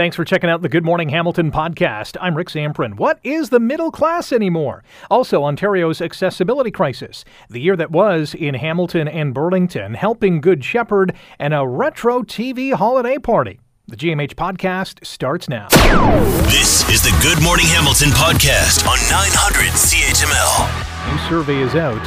Thanks for checking out the Good Morning Hamilton podcast. I'm Rick Zamperin. What is the middle class anymore? Also, Ontario's accessibility crisis, the year that was in Hamilton and Burlington, helping Good Shepherd, and a retro TV holiday party. The GMH podcast starts now. This is the Good Morning Hamilton podcast on 900 CHML. New survey is out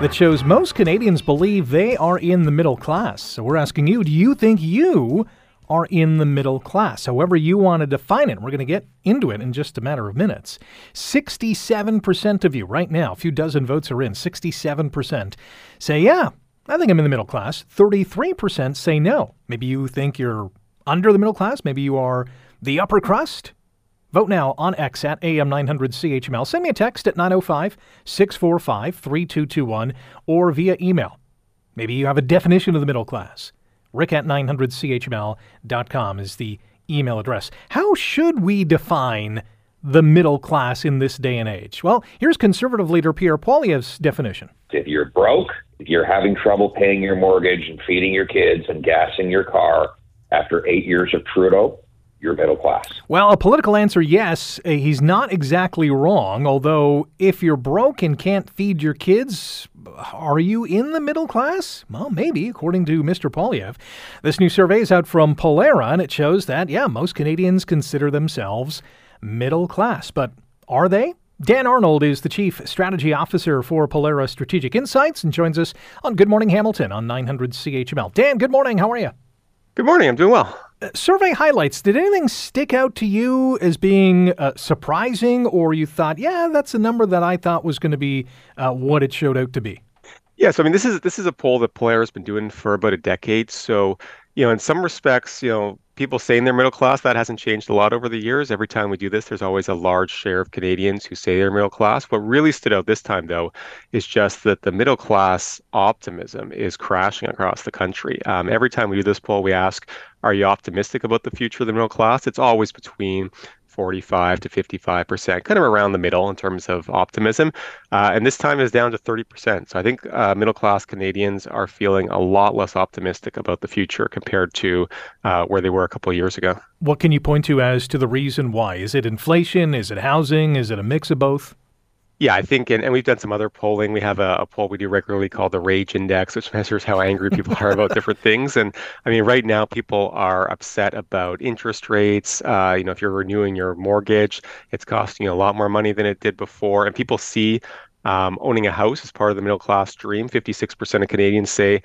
that shows most Canadians believe they are in the middle class. So we're asking you, do you think you are in the middle class, however you want to define it. We're going to get into it in just a matter of minutes. 67% of you right now, a few dozen votes are in, 67% say, yeah, I think I'm in the middle class. 33% say no. Maybe you think you're under the middle class. Maybe you are the upper crust. Vote now on X at AM900CHML. Send me a text at 905 645 3221 or via email. Maybe you have a definition of the middle class rick at 900chml.com is the email address. How should we define the middle class in this day and age? Well, here's conservative leader Pierre Poilievre's definition. If you're broke, if you're having trouble paying your mortgage and feeding your kids and gassing your car after eight years of Trudeau, you're middle class? Well, a political answer, yes. Uh, he's not exactly wrong, although if you're broke and can't feed your kids, are you in the middle class? Well, maybe, according to Mr. Poilievre. This new survey is out from Pollara, and it shows that, yeah, most Canadians consider themselves middle class. But are they? Dan Arnold is the Chief Strategy Officer for Pollara Strategic Insights and joins us on Good Morning Hamilton on 900 CHML. Dan, good morning. How are you? Good morning. I'm doing well. Survey highlights. Did anything stick out to you as being uh, surprising, or you thought, yeah, that's a number that I thought was going to be uh, what it showed out to be? Yeah, so I mean, this is this is a poll that Pollara has been doing for about a decade. So, you know, in some respects, you know, people saying they're middle class, that hasn't changed a lot over the years. Every time we do this, there's always a large share of Canadians who say they're middle class. What really stood out this time, though, is just that the middle class optimism is crashing across the country. Um, every time we do this poll, we ask, are you optimistic about the future of the middle class? It's always between 45 to 55 percent, kind of around the middle in terms of optimism. Uh, and this time is down to 30 percent. So I think uh, middle class Canadians are feeling a lot less optimistic about the future compared to uh, where they were a couple of years ago. What can you point to as to the reason why? Is it inflation? Is it housing? Is it a mix of both? Yeah, I think, and, and we've done some other polling. We have a, a, poll we do regularly called the Rage Index, which measures how angry people are about different things. And I mean, right now, people are upset about interest rates. Uh, you know, if you're renewing your mortgage, it's costing you a lot more money than it did before. And people see um, owning a house as part of the middle class dream. 56% of Canadians say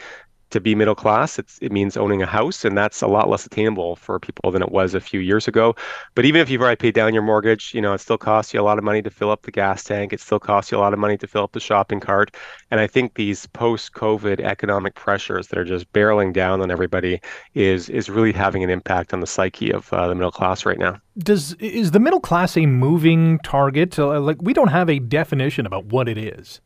to be middle class, it's, it means owning a house, and that's a lot less attainable for people than it was a few years ago. But even if you've already paid down your mortgage, you know, it still costs you a lot of money to fill up the gas tank. It still costs you a lot of money to fill up the shopping cart. And I think these post-COVID economic pressures that are just barreling down on everybody is is really having an impact on the psyche of uh, the middle class right now. Does is the middle class a moving target? Uh, like we don't have a definition about what it is.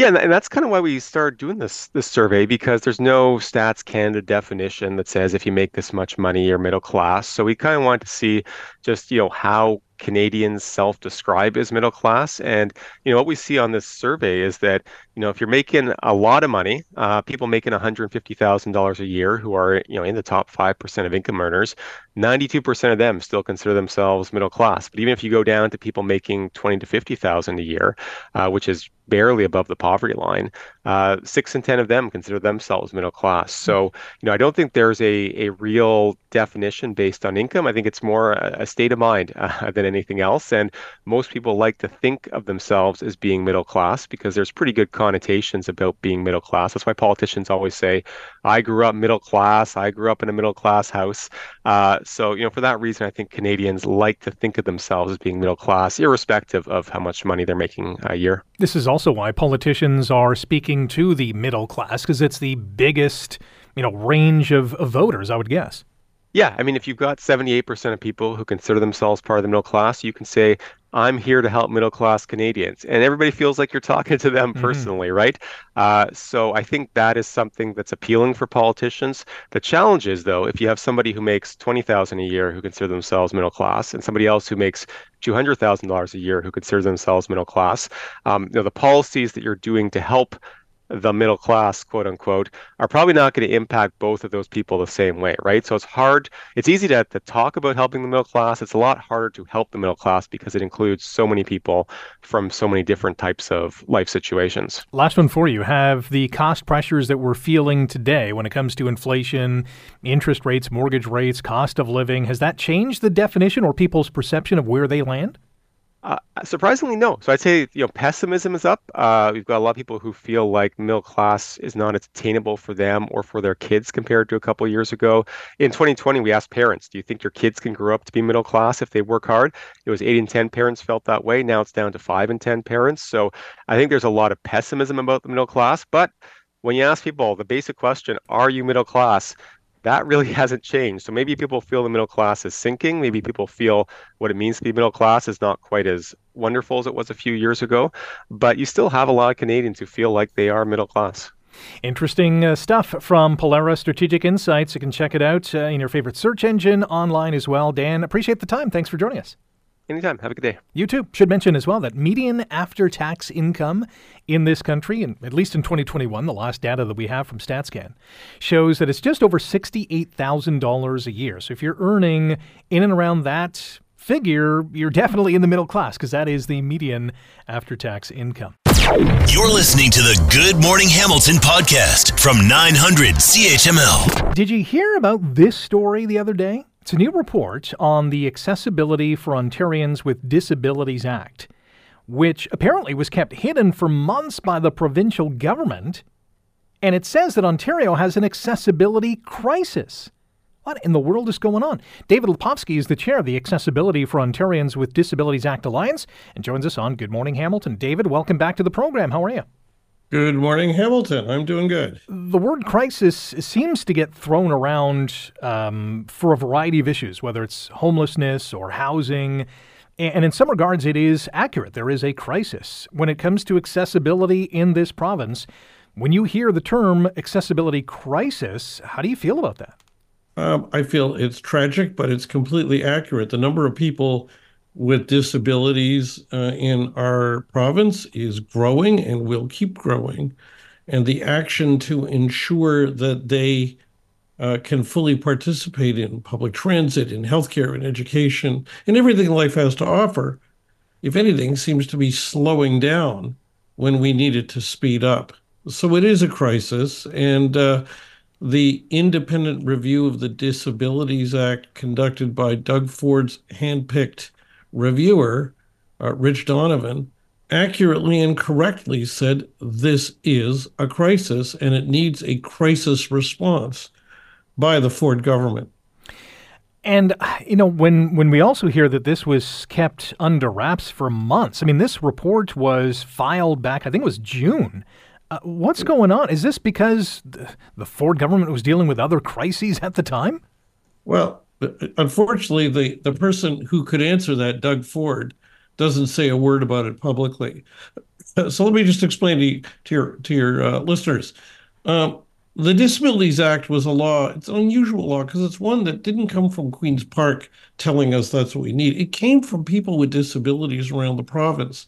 Yeah, and that's kind of why we started doing this this survey because there's no Stats Canada definition that says if you make this much money you're middle class. So we kind of want to see just you know how Canadians self-describe as middle class. And you know what we see on this survey is that you know if you're making a lot of money, uh, people making $150,000 a year who are you know in the top five percent of income earners, 92% of them still consider themselves middle class. But even if you go down to people making 20 to 50,000 a year, uh, which is barely above the poverty line, uh, six in ten of them consider themselves middle class. So you know I don't think there's a a real definition based on income. I think it's more a, a state of mind uh, than anything else. And most people like to think of themselves as being middle class because there's pretty good connotations about being middle class. That's why politicians always say, "I grew up middle class. I grew up in a middle class house." Uh, so you know for that reason, I think Canadians like to think of themselves as being middle class, irrespective of how much money they're making a year. This is also why politicians are speaking to the middle class because it's the biggest you know range of, of voters, I would guess. Yeah, I mean, if you've got 78% of people who consider themselves part of the middle class, you can say, I'm here to help middle class Canadians. And everybody feels like you're talking to them mm-hmm. personally, right? Uh, so I think that is something that's appealing for politicians. The challenge is, though, if you have somebody who makes 20000 a year who consider themselves middle class and somebody else who makes $200,000 a year who considers themselves middle class, um, you know, the policies that you're doing to help the middle class, quote unquote, are probably not going to impact both of those people the same way, right? So it's hard, it's easy to, to talk about helping the middle class. It's a lot harder to help the middle class because it includes so many people from so many different types of life situations. Last one for you. Have the cost pressures that we're feeling today when it comes to inflation, interest rates, mortgage rates, cost of living, has that changed the definition or people's perception of where they land? Uh, surprisingly, no. So I'd say you know pessimism is up. Uh, we've got a lot of people who feel like middle class is not attainable for them or for their kids compared to a couple years ago. In 2020, we asked parents, "Do you think your kids can grow up to be middle class if they work hard?" It was eight in ten parents felt that way. Now it's down to five in ten parents. So I think there's a lot of pessimism about the middle class. But when you ask people the basic question, "Are you middle class?" That really hasn't changed. So maybe people feel the middle class is sinking. Maybe people feel what it means to be middle class is not quite as wonderful as it was a few years ago. But you still have a lot of Canadians who feel like they are middle class. Interesting uh, stuff from Polaris Strategic Insights. You can check it out uh, in your favorite search engine online as well. Dan, appreciate the time. Thanks for joining us. Anytime. Have a good day. You too. Should mention as well that median after tax income in this country, and at least in 2021, the last data that we have from StatsCan, shows that it's just over $68,000 a year. So if you're earning in and around that figure, you're definitely in the middle class because that is the median after tax income. You're listening to the Good Morning Hamilton podcast from 900 CHML. Did you hear about this story the other day? It's a new report on the Accessibility for Ontarians with Disabilities Act, which apparently was kept hidden for months by the provincial government. And it says that Ontario has an accessibility crisis. What in the world is going on? David Lepofsky is the chair of the Accessibility for Ontarians with Disabilities Act Alliance and joins us on Good Morning Hamilton. David, welcome back to the program. How are you? Good morning, Hamilton. I'm doing good. The word crisis seems to get thrown around um, for a variety of issues, whether it's homelessness or housing. And in some regards, it is accurate. There is a crisis. When it comes to accessibility in this province, when you hear the term accessibility crisis, how do you feel about that? Um, I feel it's tragic, but it's completely accurate. The number of people with disabilities uh, in our province is growing and will keep growing. And the action to ensure that they uh, can fully participate in public transit, in healthcare, in education, in everything life has to offer, if anything, seems to be slowing down when we need it to speed up. So it is a crisis. And uh, the independent review of the Disabilities Act conducted by Doug Ford's handpicked reviewer, uh, Rich Donovan, accurately and correctly said this is a crisis and it needs a crisis response by the Ford government. And you know when when we also hear that this was kept under wraps for months. I mean, this report was filed back. I think it was June. Uh, what's going on? Is this because the, the Ford government was dealing with other crises at the time? Well, unfortunately, the, the person who could answer that, Doug Ford, doesn't say a word about it publicly. So let me just explain to, you, to your to your uh, listeners. Um, the Disabilities Act was a law. It's an unusual law because it's one that didn't come from Queens Park telling us that's what we need. It came from people with disabilities around the province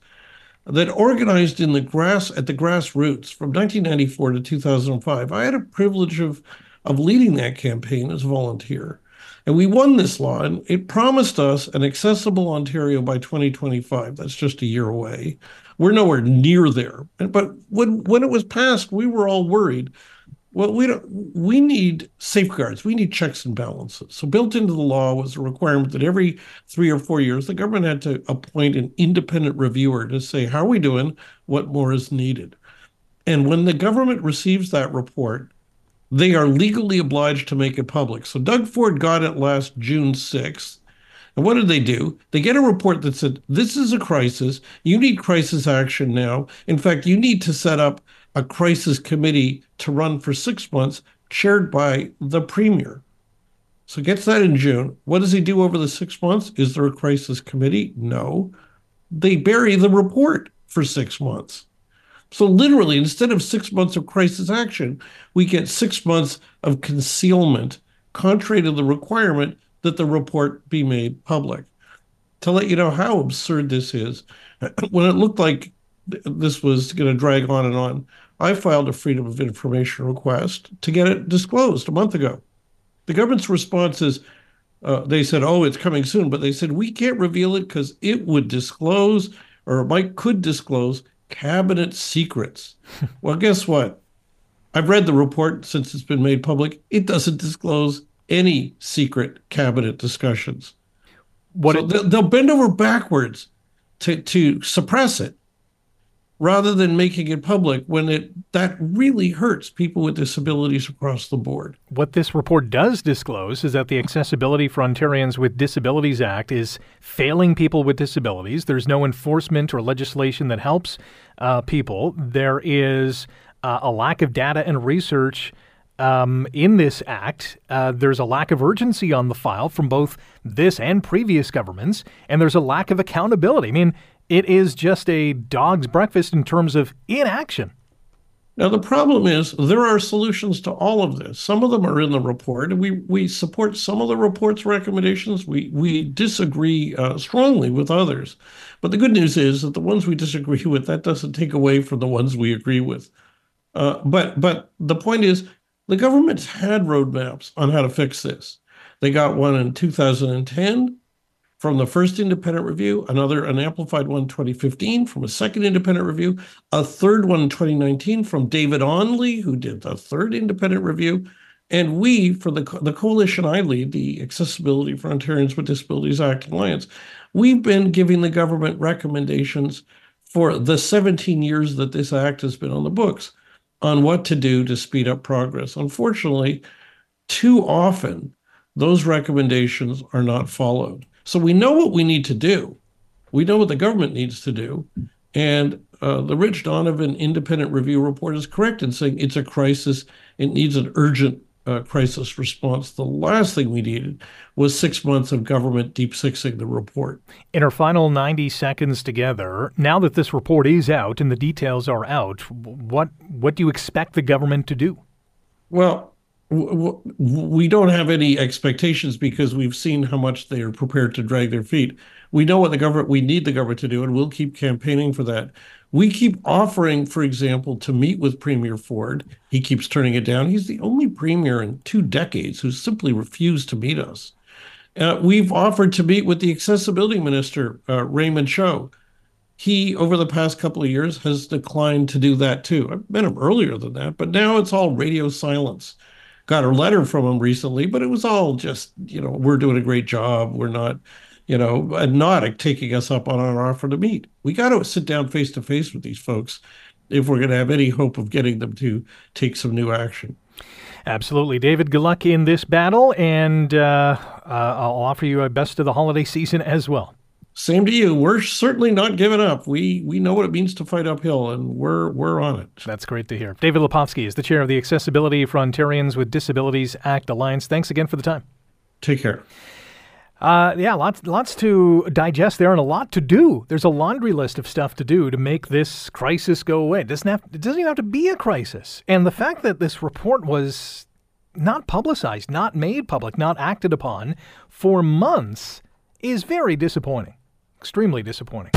that organized in the grass at the grassroots from 1994 to 2005. I had a privilege of of leading that campaign as a volunteer. And we won this law, and it promised us an accessible Ontario by 2025. That's just a year away. We're nowhere near there. But when when it was passed, we were all worried. Well, we don't. We need safeguards. We need checks and balances. So built into the law was a requirement that every three or four years, the government had to appoint an independent reviewer to say how are we doing, what more is needed. And when the government receives that report, they are legally obliged to make it public. So Doug Ford got it last June 6th. And what did they do? They get a report that said, This is a crisis. You need crisis action now. In fact, you need to set up a crisis committee to run for six months, chaired by the premier. So gets that in June. What does he do over the six months? Is there a crisis committee? No. They bury the report for six months. So literally, instead of six months of crisis action, we get six months of concealment, contrary to the requirement that the report be made public. To let you know how absurd this is, when it looked like this was going to drag on and on, I filed a Freedom of Information request to get it disclosed a month ago. The government's response is uh, they said, oh, it's coming soon, but they said, we can't reveal it because it would disclose or Mike could disclose cabinet secrets. well, guess what? I've read the report since it's been made public. It doesn't disclose any secret cabinet discussions. What so it, they'll bend over backwards to, to suppress it rather than making it public when it that really hurts people with disabilities across the board. What this report does disclose is that the Accessibility for Ontarians with Disabilities Act is failing people with disabilities. There's no enforcement or legislation that helps uh, people. There is uh, a lack of data and research um, in this act. Uh, there's a lack of urgency on the file from both this and previous governments, and there's a lack of accountability. I mean, it is just a dog's breakfast in terms of inaction. Now, the problem is there are solutions to all of this. Some of them are in the report, we, we support some of the report's recommendations. We, we disagree uh, strongly with others. But the good news is that the ones we disagree with, that doesn't take away from the ones we agree with. Uh, but, but the point is, the government's had roadmaps on how to fix this. They got one in 2010 from the first independent review, another an amplified one 2015 from a second independent review, a third one in 2019 from David Onley, who did the third independent review, and we, for the, the coalition I lead, the Accessibility for Ontarians with Disabilities Act Alliance, we've been giving the government recommendations for the 17 years that this act has been on the books on what to do to speed up progress. Unfortunately, too often, those recommendations are not followed. So we know what we need to do. We know what the government needs to do. And uh, the Rich Donovan independent review report is correct in saying it's a crisis. It needs an urgent uh, crisis response. The last thing we needed was six months of government deep sixing the report. In our final 90 seconds together, now that this report is out and the details are out, what what do you expect the government to do? Well, we don't have any expectations because we've seen how much they are prepared to drag their feet. We know what the government, we need the government to do, and we'll keep campaigning for that. We keep offering, for example, to meet with Premier Ford. He keeps turning it down. He's the only premier in two decades who simply refused to meet us. Uh, we've offered to meet with the accessibility minister, uh, Raymond Cho. He, over the past couple of years, has declined to do that too. I've met him earlier than that, but now it's all radio silence got a letter from him recently, but it was all just, you know, we're doing a great job. We're not, you know, and not taking us up on our offer to meet. We got to sit down face to face with these folks if we're going to have any hope of getting them to take some new action. Absolutely. David, good luck in this battle, and uh, uh, I'll offer you a best of the holiday season as well. Same to you. We're certainly not giving up. We we know what it means to fight uphill, and we're we're on it. That's great to hear. David Lepofsky is the chair of the Accessibility for Ontarians with Disabilities Act Alliance. Thanks again for the time. Take care. Uh, yeah, lots lots to digest there, and a lot to do. There's a laundry list of stuff to do to make this crisis go away. It doesn't have it doesn't even have to be a crisis. And the fact that this report was not publicized, not made public, not acted upon for months is very disappointing extremely disappointing.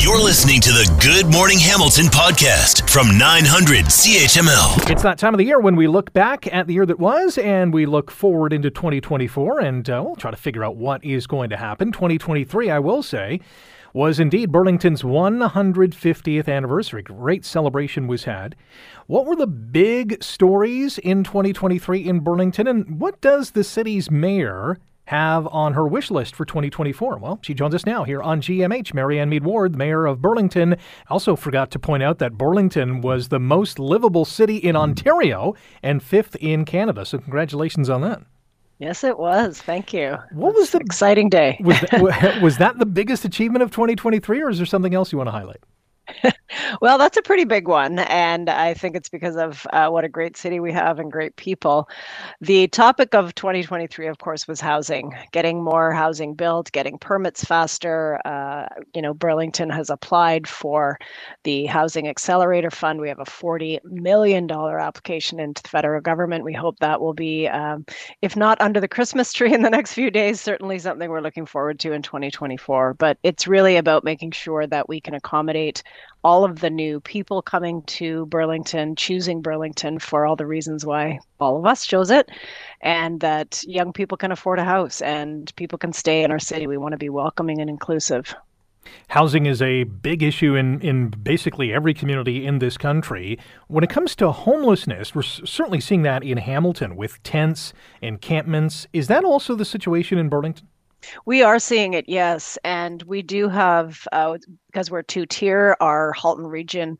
You're listening to the Good Morning Hamilton podcast from 900 CHML. It's that time of the year when we look back at the year that was and we look forward into 2024 and uh, we'll try to figure out what is going to happen. 2023, I will say, was indeed Burlington's 150th anniversary. Great celebration was had. What were the big stories in 2023 in Burlington and what does the city's mayor have on her wish list for 2024? Well, she joins us now here on GMH. Marianne Meed Ward, mayor of Burlington, also forgot to point out that Burlington was the most livable city in Ontario and fifth in Canada. So, congratulations on that. Yes, it was. Thank you. What was the exciting day? was, that, was that the biggest achievement of 2023, or is there something else you want to highlight? well, that's a pretty big one. And I think it's because of uh, what a great city we have and great people. The topic of 2023, of course, was housing, getting more housing built, getting permits faster. Uh, you know, Burlington has applied for the Housing Accelerator Fund. We have a $40 million application into the federal government. We hope that will be, um, if not under the Christmas tree in the next few days, certainly something we're looking forward to in 2024. But it's really about making sure that we can accommodate all of the new people coming to Burlington, choosing Burlington for all the reasons why all of us chose it, and that young people can afford a house and people can stay in our city. We want to be welcoming and inclusive. Housing is a big issue in, in basically every community in this country. When it comes to homelessness, we're certainly seeing that in Hamilton with tents, encampments. Is that also the situation in Burlington? We are seeing it, yes. And we do have, uh, because we're two tier, our Halton region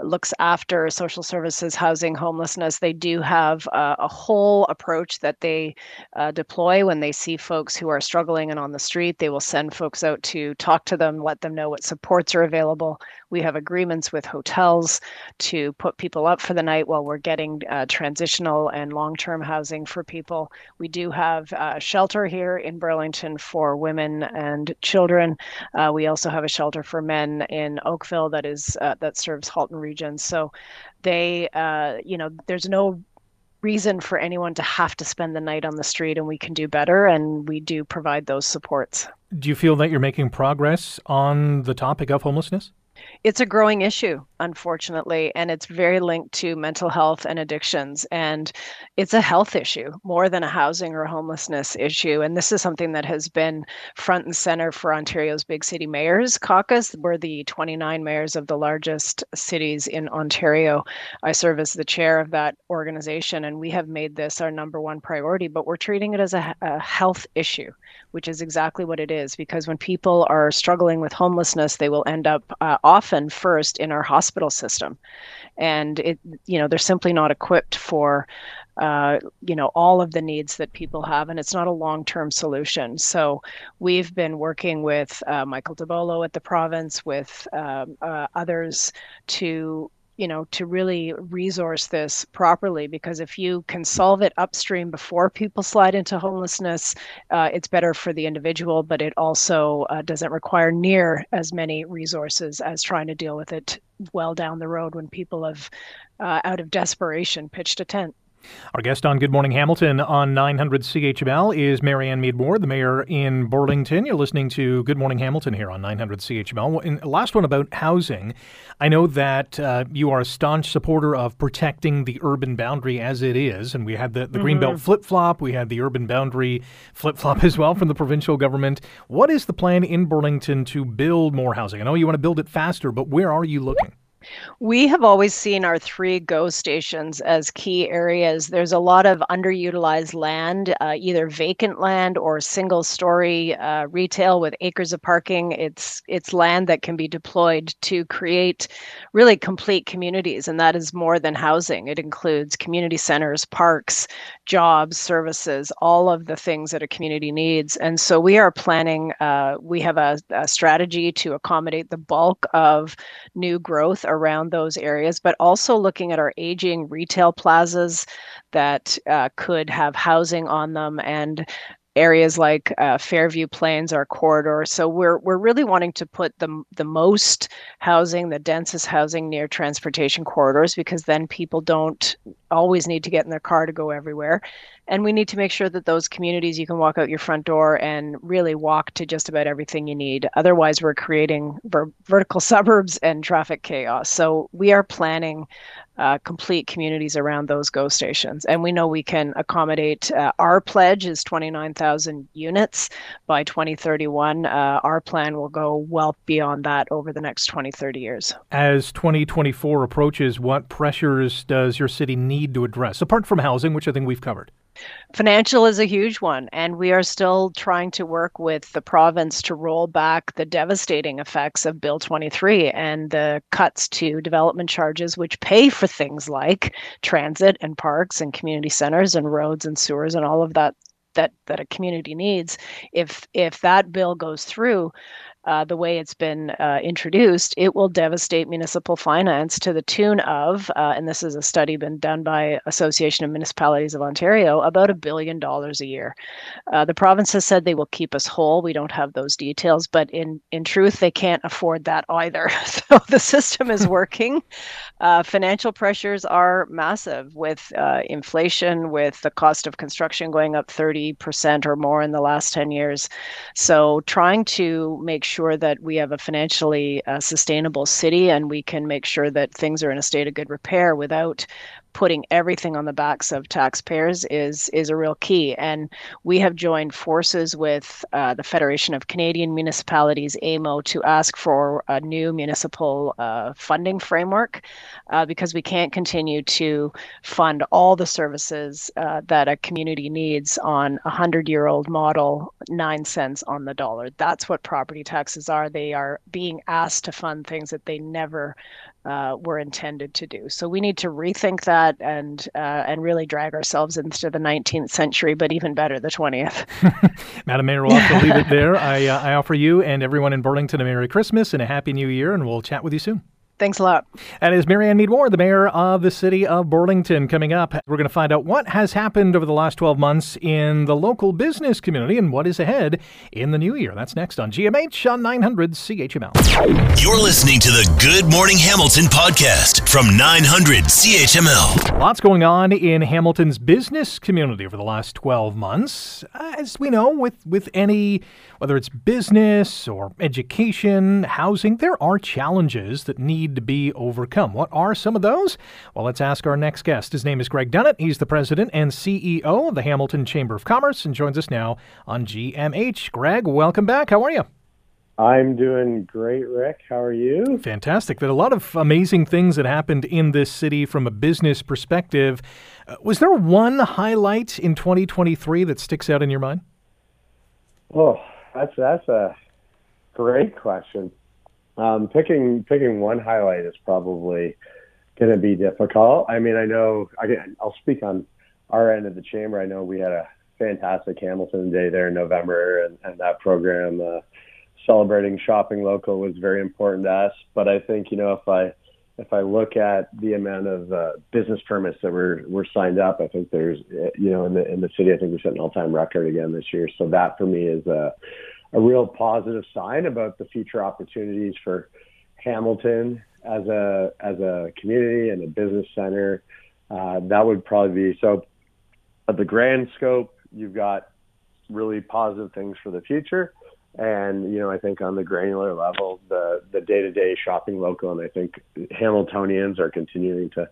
looks after social services, housing, homelessness. They do have uh, a whole approach that they uh, deploy when they see folks who are struggling and on the street. They will send folks out to talk to them, let them know what supports are available. We have agreements with hotels to put people up for the night while we're getting uh, transitional and long term housing for people. We do have a shelter here in Burlington for women and children. Uh, we also have a shelter for men in Oakville that is uh, that serves Halton region. So they, uh, you know, there's no reason for anyone to have to spend the night on the street, and we can do better, and we do provide those supports. Do you feel that you're making progress on the topic of homelessness? It's a growing issue, unfortunately, and it's very linked to mental health and addictions. And it's a health issue more than a housing or homelessness issue. And this is something that has been front and center for Ontario's Big City Mayors Caucus. We're the 29 mayors of the largest cities in Ontario. I serve as the chair of that organization, and we have made this our number one priority, but we're treating it as a, a health issue, which is exactly what it is. Because when people are struggling with homelessness, they will end up uh, often first in our hospital system and it you know they're simply not equipped for uh, you know all of the needs that people have and it's not a long-term solution so we've been working with uh, Michael Tibollo at the province with um, uh, others to you know to really resource this properly because if you can solve it upstream before people slide into homelessness uh, it's better for the individual but it also uh, doesn't require near as many resources as trying to deal with it well down the road when people have uh, out of desperation pitched a tent our guest on Good Morning Hamilton on 900 CHML is Marianne Meed Moore, the mayor in Burlington. You're listening to Good Morning Hamilton here on 900 CHML. And last one about housing. I know that uh, you are a staunch supporter of protecting the urban boundary as it is. And we had the, the mm-hmm. Greenbelt flip flop, we had the urban boundary flip flop as well from the provincial government. What is the plan in Burlington to build more housing? I know you want to build it faster, but where are you looking? We have always seen our three GO stations as key areas. There's a lot of underutilized land, uh, either vacant land or single story uh, retail with acres of parking. It's it's land that can be deployed to create really complete communities, and that is more than housing. It includes community centers, parks, jobs, services, all of the things that a community needs. And so we are planning. Uh, we have a, a strategy to accommodate the bulk of new growth around those areas, but also looking at our aging retail plazas that uh, could have housing on them and areas like uh, Fairview Plains, or corridor. So we're we're really wanting to put the the most housing, the densest housing near transportation corridors, because then people don't always need to get in their car to go everywhere. And we need to make sure that those communities you can walk out your front door and really walk to just about everything you need. Otherwise, we're creating ver- vertical suburbs and traffic chaos. So we are planning uh, complete communities around those GO stations. And we know we can accommodate, uh, our pledge is 29,000 units by 2031. Uh, our plan will go well beyond that over the next 20, 30 years. As 2024 approaches, what pressures does your city need to address, apart from housing, which I think we've covered? Financial is a huge one, and we are still trying to work with the province to roll back the devastating effects of Bill 23 and the cuts to development charges, which pay for things like transit and parks and community centers and roads and sewers and all of that that that a community needs. If if that bill goes through, uh, the way it's been uh, introduced, it will devastate municipal finance to the tune of, uh, and this is a study been done by Association of Municipalities of Ontario, about a billion dollars a year. Uh, the province has said they will keep us whole. We don't have those details, but in in truth, they can't afford that either. so the system is working. Uh, financial pressures are massive with uh, inflation, with the cost of construction going up 30% or more in the last 10 years. So trying to make sure that we have a financially uh, sustainable city and we can make sure that things are in a state of good repair without putting everything on the backs of taxpayers is is a real key. And we have joined forces with uh, the Federation of Canadian Municipalities (AMO) to ask for a new municipal uh, funding framework uh, because we can't continue to fund all the services uh, that a community needs on a hundred-year-old model, nine cents on the dollar. That's what property taxes are. They are being asked to fund things that they never uh, were intended to do. So we need to rethink that and uh, and really drag ourselves into the 19th century, but even better, the 20th. Madam Mayor, we'll have to leave it there. I, uh, I offer you and everyone in Burlington a Merry Christmas and a Happy New Year, and we'll chat with you soon. Thanks a lot. That is Marianne Meed Moore, the mayor of the city of Burlington. Coming up, we're going to find out what has happened over the last 12 months in the local business community and what is ahead in the new year. That's next on GMH on 900 CHML. You're listening to the Good Morning Hamilton podcast from 900 CHML. Lots going on in Hamilton's business community over the last 12 months. As we know, with, with any, whether it's business or education, housing, there are challenges that need need to be overcome. What are some of those? Well, let's ask our next guest. His name is Greg Dunnett. He's the president and CEO of the Hamilton Chamber of Commerce and joins us now on GMH. Greg, welcome back. How are you? I'm doing great, Rick. How are you? Fantastic. There are a lot of amazing things that happened in this city from a business perspective. Uh, was there one highlight in 2023 that sticks out in your mind? Oh, that's that's a great question. Um, picking picking one highlight is probably going to be difficult. I mean, I know I, I'll speak on our end of the chamber. I know we had a fantastic Hamilton Day there in November, and, and that program uh, celebrating shopping local was very important to us. But I think you know if I if I look at the amount of uh, business permits that were were signed up, I think there's you know in the in the city, I think we set an all time record again this year. So that for me is a a real positive sign about the future opportunities for Hamilton as a as a community and a business center. Uh, that would probably be so. At the grand scope, you've got really positive things for the future, and you know I think on the granular level, the the day to day shopping local, and I think Hamiltonians are continuing to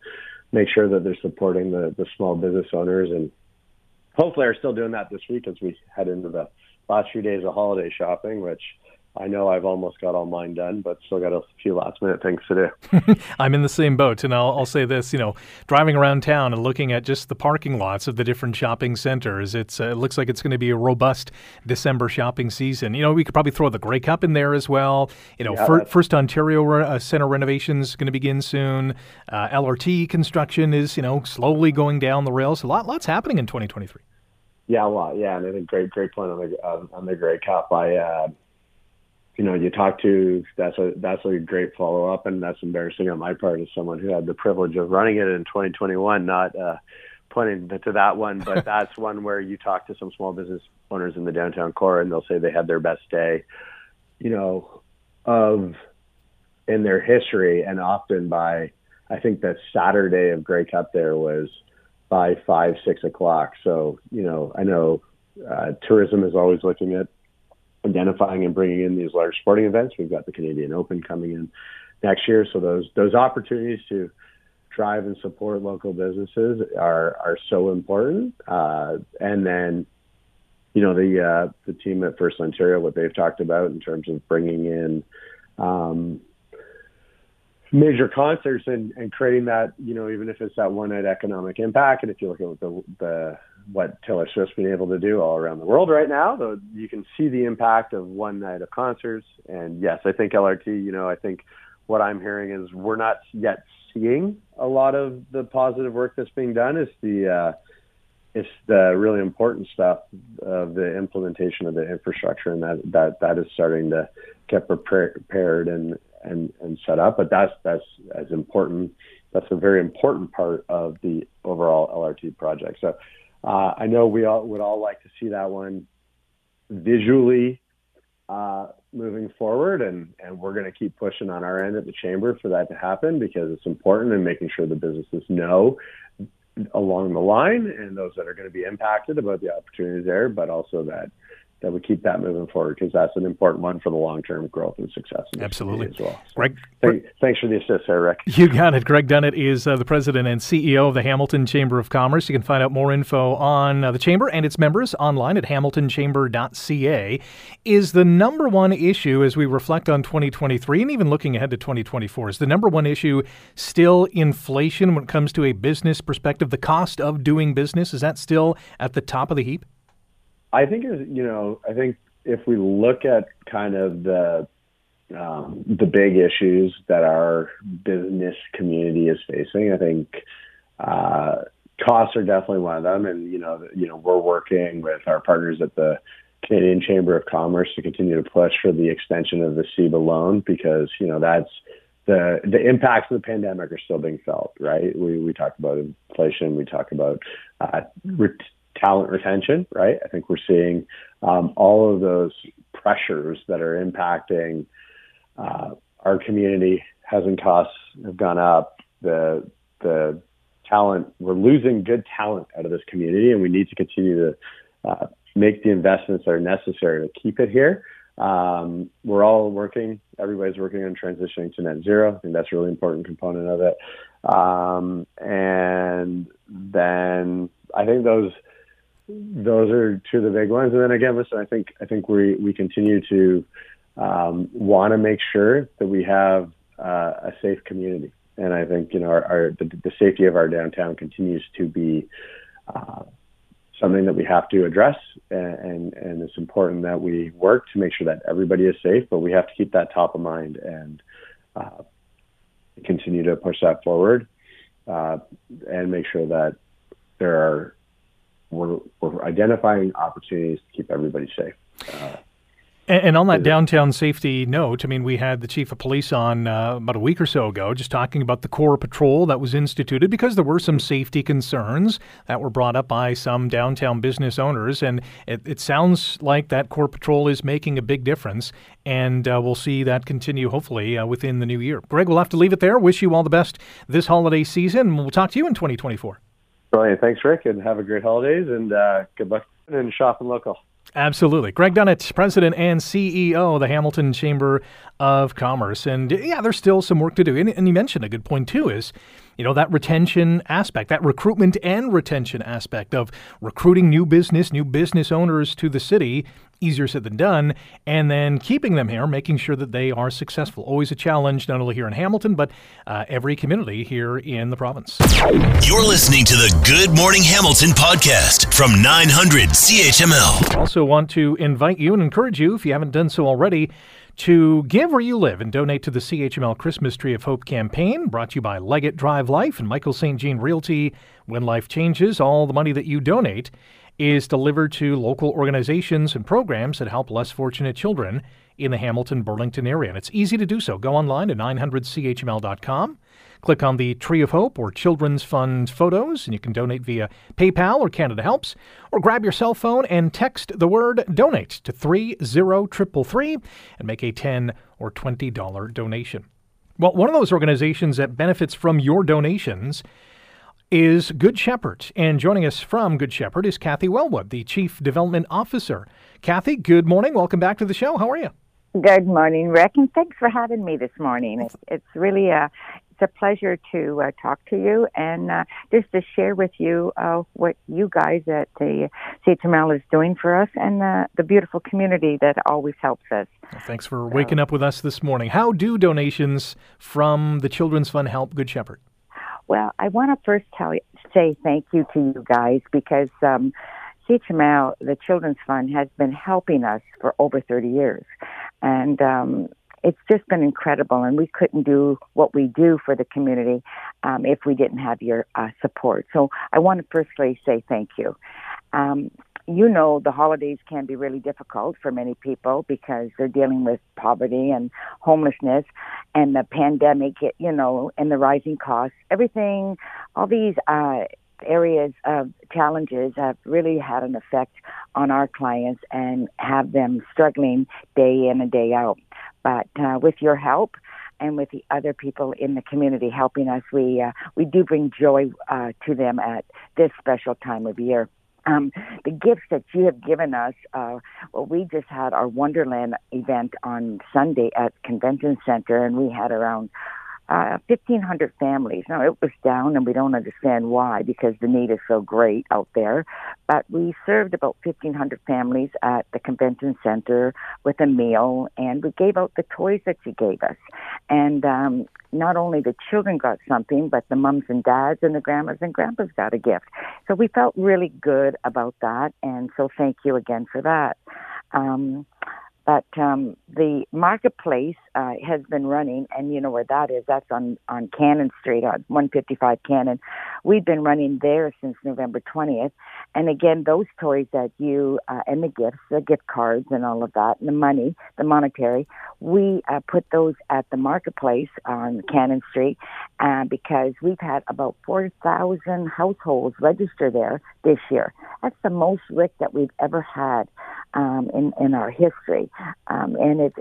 make sure that they're supporting the the small business owners and hopefully are still doing that this week as we head into the last few days of holiday shopping, which I know I've almost got all mine done, but still got a few last minute things to do. I'm in the same boat, and I'll, I'll, say this: you know, driving around town and looking at just the parking lots of the different shopping centers, it's uh, it looks like it's going to be a robust December shopping season. You know, we could probably throw the Grey Cup in there as well. You know, yeah, fir- first Ontario re- uh, Center renovations going to begin soon. Uh, LRT construction is you know slowly going down the rails. A lot, lots happening in 2023. Yeah, a lot. Yeah, and I think great, great point on the uh, on the Grey Cup. I, uh, you know, you talk to that's a that's a great follow up, and that's embarrassing on my part as someone who had the privilege of running it in 2021. Not uh, pointing to that one, but that's one where you talk to some small business owners in the downtown core, and they'll say they had their best day, you know, of in their history, and often by I think that Saturday of Grey Cup there was by five, six o'clock. So, you know, I know uh, tourism is always looking at identifying and bringing in these large sporting events. We've got the Canadian Open coming in next year, so those those opportunities to drive and support local businesses are are so important. Uh, and then, you know, the uh, the team at First Ontario, what they've talked about in terms of bringing in um, major concerts and, and creating that, you know, even if it's that one night economic impact. And if you look at the, the what Taylor Swift's been able to do all around the world right now, you can see the impact of one night of concerts. And yes, I think LRT, you know, I think what I'm hearing is we're not yet seeing a lot of the positive work that's being done. It's the uh, it's the really important stuff of the implementation of the infrastructure, and that that that is starting to get prepared and and and set up. But that's that's as important. That's a very important part of the overall LRT project. So uh, I know we all would all like to see that one visually uh, moving forward, and and we're going to keep pushing on our end at the chamber for that to happen because it's important and making sure the businesses know along the line and those that are going to be impacted about the opportunities there, but also that that we keep that moving forward because that's an important one for the long term growth and success. Absolutely, as well. So Greg, thank, thanks for the assist, there, Rick. You got it. Greg Dunnett is uh, the president and CEO of the Hamilton Chamber of Commerce. You can find out more info on uh, the chamber and its members online at hamiltonchamber.ca. Is the number one issue as we reflect on 2023 and even looking ahead to 2024? Is the number one issue still inflation when it comes to a business perspective? The cost of doing business is that still at the top of the heap? I think is you know, I think if we look at kind of the um, the big issues that our business community is facing, I think uh, costs are definitely one of them. And you know, you know, we're working with our partners at the Canadian Chamber of Commerce to continue to push for the extension of the CEBA loan because you know that's the the impacts of the pandemic are still being felt. Right? We we talk about inflation, we talk about uh, talent retention, right? I think we're seeing um, all of those pressures that are impacting uh, our community. Housing costs have gone up. The the talent we're losing good talent out of this community, and we need to continue to uh, make the investments that are necessary to keep it here. Um, we're all working. Everybody's working on transitioning to net zero. I think that's a really important component of it. Um, and then I think those those are two of the big ones. And then again, listen, I think I think we we continue to um, want to make sure that we have uh, a safe community, and I think you know our, our the, the, safety of our downtown continues to be uh, something that we have to address, and, and, and it's important that we work to make sure that everybody is safe. But we have to keep that top of mind and uh, continue to push that forward, uh, and make sure that there are we're, we're identifying opportunities to keep everybody safe. Uh, and, and, on that downtown safety note, I mean, we had the chief of police on uh, about a week or so ago just talking about the core patrol that was instituted because there were some safety concerns that were brought up by some downtown business owners. And it, it sounds like that core patrol is making a big difference. And uh, we'll see that continue hopefully uh, within the new year. Greg, we'll have to leave it there. Wish you all the best this holiday season. And we'll talk to you in 2024. Brilliant. Thanks, Rick, and have a great holidays and uh, good luck and shopping local. Absolutely. Greg Dunnett, President and CEO of the Hamilton Chamber of Commerce. And yeah, there's still some work to do. And, and you mentioned a good point, too, is you know, that retention aspect, that recruitment and retention aspect of recruiting new business, new business owners to the city, easier said than done, and then keeping them here, making sure that they are successful. Always a challenge, not only here in Hamilton, but uh, every community here in the province. You're listening to the Good Morning Hamilton podcast from 900 CHML. Also, want to invite you and encourage you, if you haven't done so already, to give where you live and donate to the CHML Christmas Tree of Hope campaign, brought to you by Leggat Drive Life and Michael St. Jean Realty. When life changes, all the money that you donate is delivered to local organizations and programs that help less fortunate children in the Hamilton Burlington area. And it's easy to do so. Go online to 900chml.com. Click on the Tree of Hope or Children's Fund photos, and you can donate via PayPal or Canada Helps, or grab your cell phone and text the word donate to 30333 and make a 10 or $20 donation. Well, one of those organizations that benefits from your donations is Good Shepherd. And joining us from Good Shepherd is Kathy Wellwood, the Chief Development Officer. Kathy, good morning. Welcome back to the show. How are you? Good morning, Rick, and thanks for having me this morning. It's, it's really a it's a pleasure to uh, talk to you and uh, just to share with you uh, what you guys at the CHML is doing for us and uh, the beautiful community that always helps us. Well, thanks for waking up with us this morning. How do donations from the Children's Fund help Good Shepherd? Well, I want to first tell you, say thank you to you guys because um, CHML, the Children's Fund, has been helping us for over 30 years. And um, it's just been incredible, and we couldn't do what we do for the community um, if we didn't have your uh, support. So I want to firstly say thank you. Um, you know, the holidays can be really difficult for many people because they're dealing with poverty and homelessness and the pandemic, you know, and the rising costs. Everything, all these uh, areas of challenges have really had an effect on our clients and have them struggling day in and day out. But uh, with your help and with the other people in the community helping us, we uh, we do bring joy uh, to them at this special time of year. um, the gifts that you have given us. Uh, well, we just had our Wonderland event on Sunday at Convention Center, and we had around uh, 1,500 families. Now, it was down, and we don't understand why because the need is so great out there. But we served about 1,500 families at the convention center with a meal, and we gave out the toys that you gave us. And um, not only the children got something, but the mums and dads and the grandmas and grandpas got a gift. So we felt really good about that, and so thank you again for that. Um, but um, the marketplace uh, has been running, and you know where that is. That's on on Cannon Street, on 155 Cannon. We've been running there since November 20th, and again, those toys that you uh, and the gifts, the gift cards, and all of that, and the money, the monetary, we uh, put those at the marketplace on Cannon Street uh, because we've had about 4,000 households register there this year. That's the most Rick that we've ever had um, in in our history, um, and it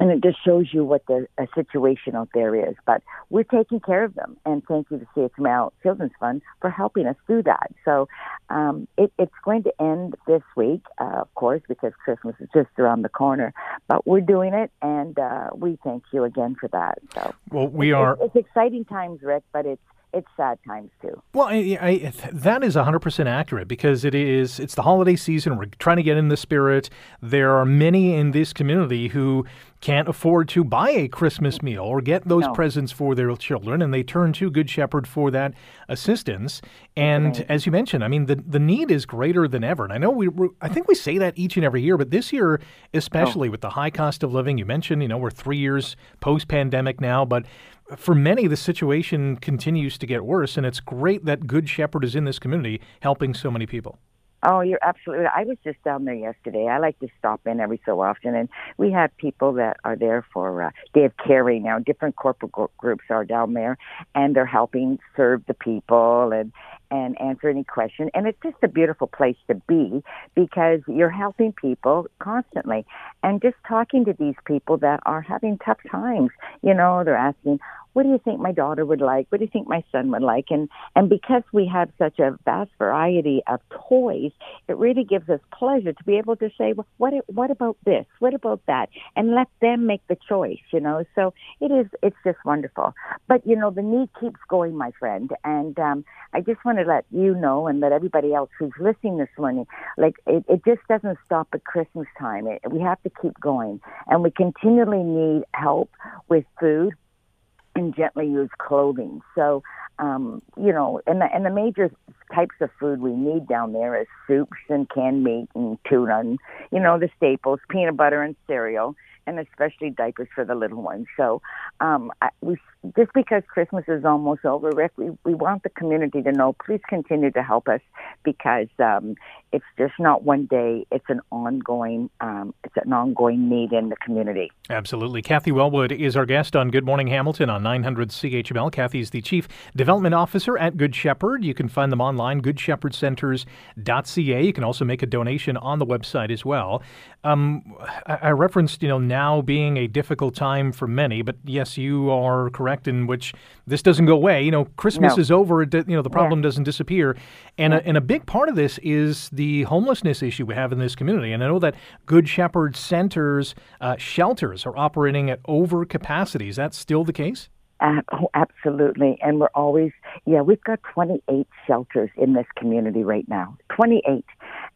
and it just shows you what the a situation out there is. But we're taking care of them, and thank you to CHML Children's Fund for helping us do that. So um, it, it's going to end this week, uh, of course, because Christmas is just around the corner. But we're doing it, and uh, we thank you again for that. So well, we are. It's, it's exciting times, Rick, but it's it's sad times too. Well, I, I, that is 100% accurate because it is it's the holiday season. We're trying to get in the spirit. There are many in this community who can't afford to buy a Christmas meal or get those no. presents for their children, and they turn to Good Shepherd for that assistance. And right. as you mentioned, I mean, the the need is greater than ever. And I know we, I think we say that each and every year, but this year, especially oh. with the high cost of living, you mentioned, you know, we're three years post pandemic now, but for many, the situation continues to get worse, and it's great that Good Shepherd is in this community helping so many people. Oh, you're absolutely. I was just down there yesterday. I like to stop in every so often, and we have people that are there for uh, Day of Caring now. Different corporate groups are down there, and they're helping serve the people and and answer any question. And it's just a beautiful place to be because you're helping people constantly and just talking to these people that are having tough times. You know, they're asking, what do you think my daughter would like? What do you think my son would like? And and because we have such a vast variety of toys, it really gives us pleasure to be able to say, well, what what about this? What about that? And let them make the choice. You know, so it is. It's just wonderful. But you know, the need keeps going, my friend. And um, I just want to let you know and let everybody else who's listening this morning, like it, it just doesn't stop at Christmas time. It, we have to keep going, and we continually need help with food and gently used clothing. So, um, you know, and the, and the major types of food we need down there is soups and canned meat and tuna and, you know, the staples, peanut butter and cereal and especially diapers for the little ones. So, um, I, we just because Christmas is almost over, Rick, we, we want the community to know. Please continue to help us because um, it's just not one day; it's an ongoing, um, it's an ongoing need in the community. Absolutely, Kathy Wellwood is our guest on Good Morning Hamilton on 900 CHML. Kathy is the Chief Development Officer at Good Shepherd. You can find them online, GoodShepherdCenters.ca. You can also make a donation on the website as well. Um, I, I referenced, you know, now being a difficult time for many, but yes, you are correct in which this doesn't go away. You know, Christmas no. is over. You know, the problem yeah. doesn't disappear, and yeah. a, and a big part of this is the homelessness issue we have in this community. And I know that Good Shepherd centers, uh, shelters are operating at over capacity. Is that still the case? Uh, oh, absolutely. And we're always, yeah, we've got 28 shelters in this community right now. 28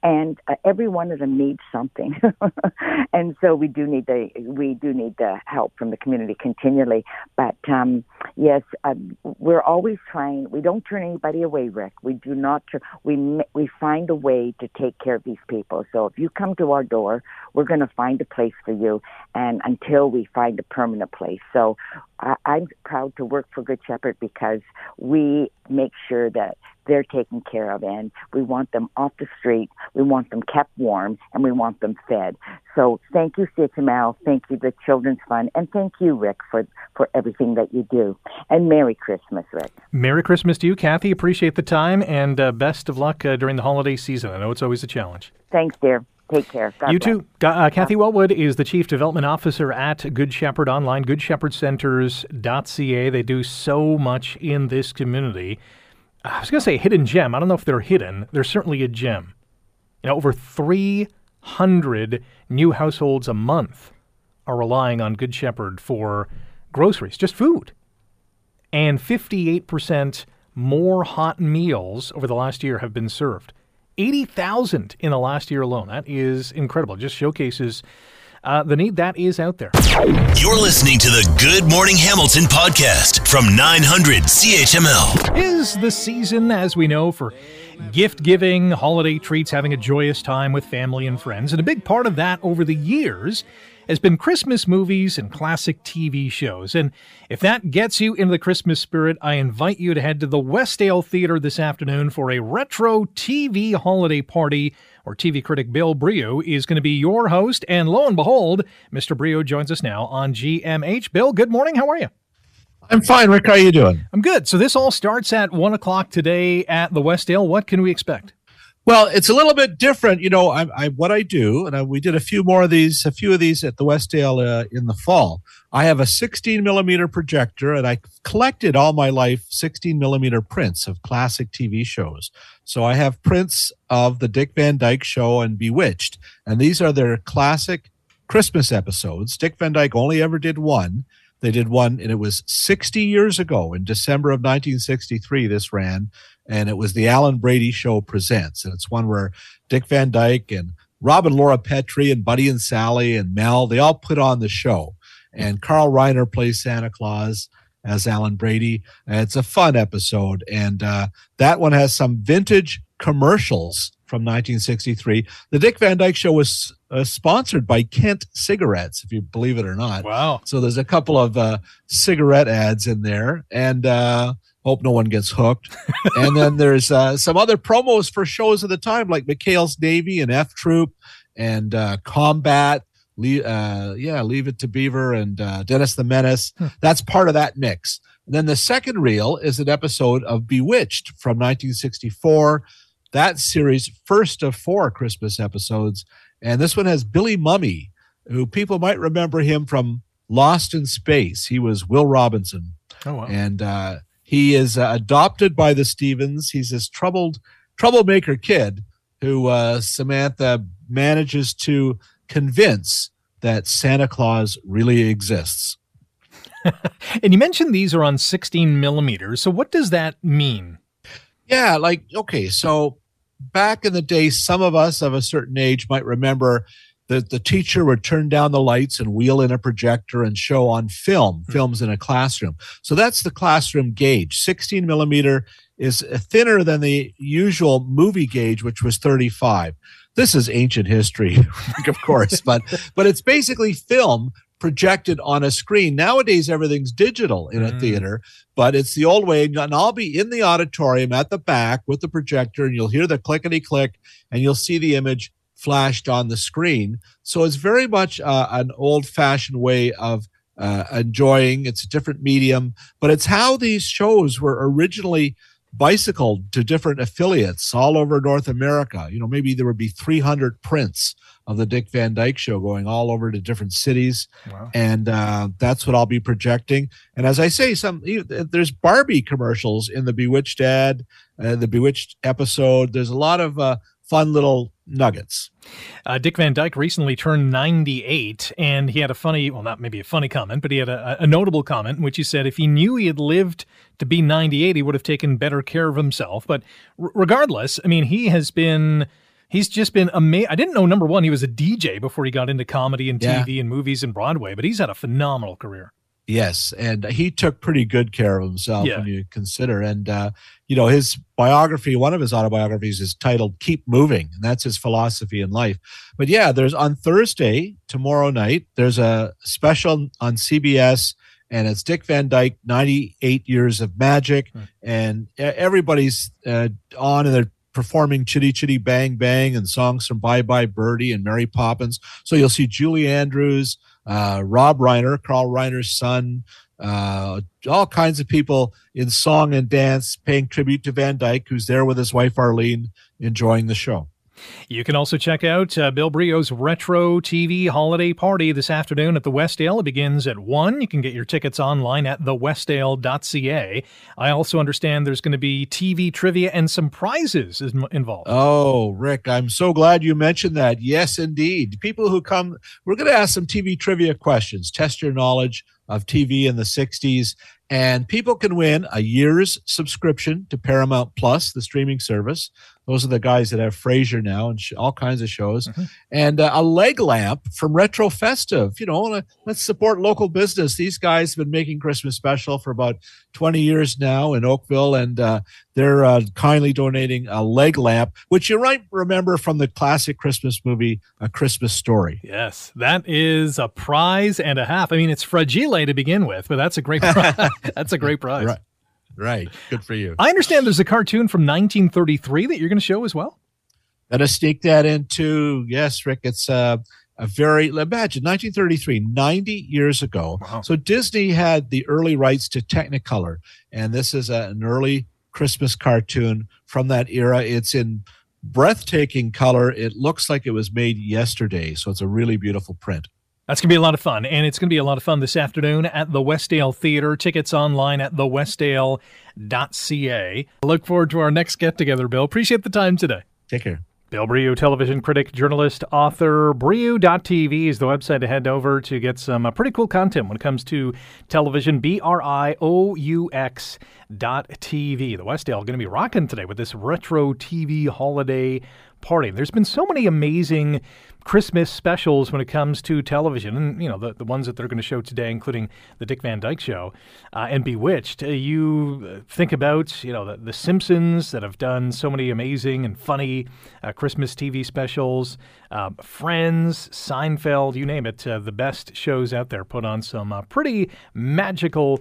and uh, every one of them needs something. and so we do need the we do need the help from the community continually. But um, yes, uh, we're always trying. We don't turn anybody away, Rick. We do not. We we find a way to take care of these people. So if you come to our door, we're going to find a place for you, and until we find a permanent place. So I, I'm proud to work for Good Shepherd because we make sure that they're taken care of and we want them off the street, we want them kept warm, and we want them fed. So thank you, CHML, thank you, the Children's Fund, and thank you, Rick, for, for everything that you do. And Merry Christmas, Rick. Merry Christmas to you, Kathy. Appreciate the time and uh, best of luck uh, during the holiday season. I know it's always a challenge. Thanks, dear. Take care. God you bless. too. Uh, Kathy Wellwood is the Chief Development Officer at Good Shepherd Online, goodshepherdcenters.ca. They do so much in this community. I was going to say hidden gem. I don't know if they're hidden. They're certainly a gem. You know, over 300 new households a month are relying on Good Shepherd for groceries, just food. And 58% more hot meals over the last year have been served. 80,000 in the last year alone. That is incredible. It just showcases uh, the need that is out there. You're listening to the Good Morning Hamilton podcast from 900 CHML. Is the season, as we know, for gift giving, holiday treats, having a joyous time with family and friends. And a big part of that over the years has been Christmas movies and classic TV shows. And if that gets you into the Christmas spirit, I invite you to head to the Westdale Theater this afternoon for a retro TV holiday party where TV critic Bill Brioux is going to be your host. And lo and behold, Mr. Brioux joins us now on GMH. Bill, good morning. How are you? I'm fine, Rick. How are you doing? I'm good. So this all starts at one o'clock today at the Westdale. What can we expect? Well, it's a little bit different, you know. I, I what I do, and I, we did a few more of these, a few of these at the Westdale uh, in the fall. I have a 16 millimeter projector, and I collected all my life 16 millimeter prints of classic TV shows. So I have prints of the Dick Van Dyke Show and Bewitched, and these are their classic Christmas episodes. Dick Van Dyke only ever did one. They did one, and it was 60 years ago in December of 1963. This ran, and it was the Alan Brady Show Presents. And it's one where Dick Van Dyke and Robin Laura Petrie and Buddy and Sally and Mel, they all put on the show. And Carl Reiner plays Santa Claus as Alan Brady. It's a fun episode. And uh, that one has some vintage commercials from 1963. The Dick Van Dyke Show was uh, sponsored by Kent Cigarettes, if you believe it or not. Wow. So there's a couple of uh, cigarette ads in there. And, uh, Hope no one gets hooked. and then there's uh, some other promos for shows of the time, like McHale's Navy and F Troop and uh, Uh, yeah, Leave It to Beaver and uh, Dennis the Menace. Hmm. That's part of that mix. And then the second reel is an episode of Bewitched from 1964. That series, first of four Christmas episodes. And this one has Billy Mumy, who people might remember him from Lost in Space. He was Will Robinson. Oh, wow. And uh, he is uh, adopted by the Stephens. He's this troubled troublemaker kid who uh, Samantha manages to convince that Santa Claus really exists. and you mentioned these are on 16 millimeters. So what does that mean? Yeah, like okay, so back in the day, some of us of a certain age might remember that the teacher would turn down the lights and wheel in a projector and show on film, mm-hmm. films in a classroom. So that's the classroom gauge. 16 millimeter is thinner than the usual movie gauge, which was 35. This is ancient history, of course, but but it's basically film projected on a screen. Nowadays, everything's digital in a mm. theater, but it's the old way. And I'll be in the auditorium at the back with the projector, and you'll hear the clickety click, and you'll see the image flashed on the screen. So it's very much uh, an old fashioned way of uh, enjoying. It's a different medium, but it's how these shows were originally bicycled to different affiliates all over North America. You know, maybe there would be 300 prints of the Dick Van Dyke Show going all over to different cities, wow. and uh, that's what I'll be projecting. And as I say, some there's Barbie commercials in the Bewitched ad, uh, the Bewitched episode. There's a lot of uh, fun little nuggets. Uh, Dick Van Dyke recently turned 98, and he had a funny, well, not maybe a funny comment, but he had a, a, notable comment in which he said if he knew he had lived to be 98, he would have taken better care of himself. But r- regardless, I mean, he has been. He's just been amazing. I didn't know, number one, he was a DJ before he got into comedy and TV yeah. and movies and Broadway, but he's had a phenomenal career. Yes, and he took pretty good care of himself yeah. when you consider. And uh, you know, his biography, one of his autobiographies, is titled "Keep Moving," and that's his philosophy in life. But yeah, there's on Thursday tomorrow night. There's a special on CBS, and it's Dick Van Dyke, 98 Years of Magic, hmm. and everybody's uh, on and they're performing Chitty Chitty Bang Bang and songs from Bye Bye Birdie and Mary Poppins. So you'll see Julie Andrews uh, Rob Reiner, Carl Reiner's son, uh, all kinds of people in song and dance paying tribute to Van Dyke, who's there with his wife Arlene enjoying the show. You can also check out uh, Bill Brioux's Retro TV Holiday Party this afternoon at the Westdale. It begins at 1. You can get your tickets online at thewestdale.ca. I also understand there's going to be TV trivia and some prizes involved. Oh, Rick, I'm so glad you mentioned that. Yes, indeed. People who come, we're going to ask some TV trivia questions, test your knowledge of TV in the 60s. And people can win a year's subscription to Paramount Plus, the streaming service. Those are the guys that have Frasier now and sh- all kinds of shows, mm-hmm. and uh, a leg lamp from Retro Festive. You know, let's support local business. These guys have been making Christmas special for about 20 years now in Oakville, and uh, they're uh, kindly donating a leg lamp, which you might remember from the classic Christmas movie, A Christmas Story. Yes, that is a prize and a half. I mean, it's fragile to begin with, but that's a great prize. that's a great prize. Right. Right. Good for you. I understand there's a cartoon from 1933 that you're going to show as well. Let us sneak that into yes, Rick. It's uh, a very imagine 1933, 90 years ago. Wow. So Disney had the early rights to Technicolor, and this is a, an early Christmas cartoon from that era. It's in breathtaking color. It looks like it was made yesterday, so it's a really beautiful print. That's going to be a lot of fun. And it's going to be a lot of fun this afternoon at the Westdale Theater. Tickets online at thewestdale.ca. Look forward to our next get together, Bill. Appreciate the time today. Take care. Bill Brioux, television critic, journalist, author. Brioux.tv is the website to head over to get some uh, pretty cool content when it comes to television. B R I O U X dot TV. The Westdale going to be rocking today with this retro TV holiday party. There's been so many amazing Christmas specials when it comes to television, and you know the, the ones that they're going to show today, including the Dick Van Dyke Show uh, and Bewitched. Uh, you think about you know the, the, Simpsons that have done so many amazing and funny uh, Christmas TV specials, uh, Friends, Seinfeld, you name it. Uh, the best shows out there put on some uh, pretty magical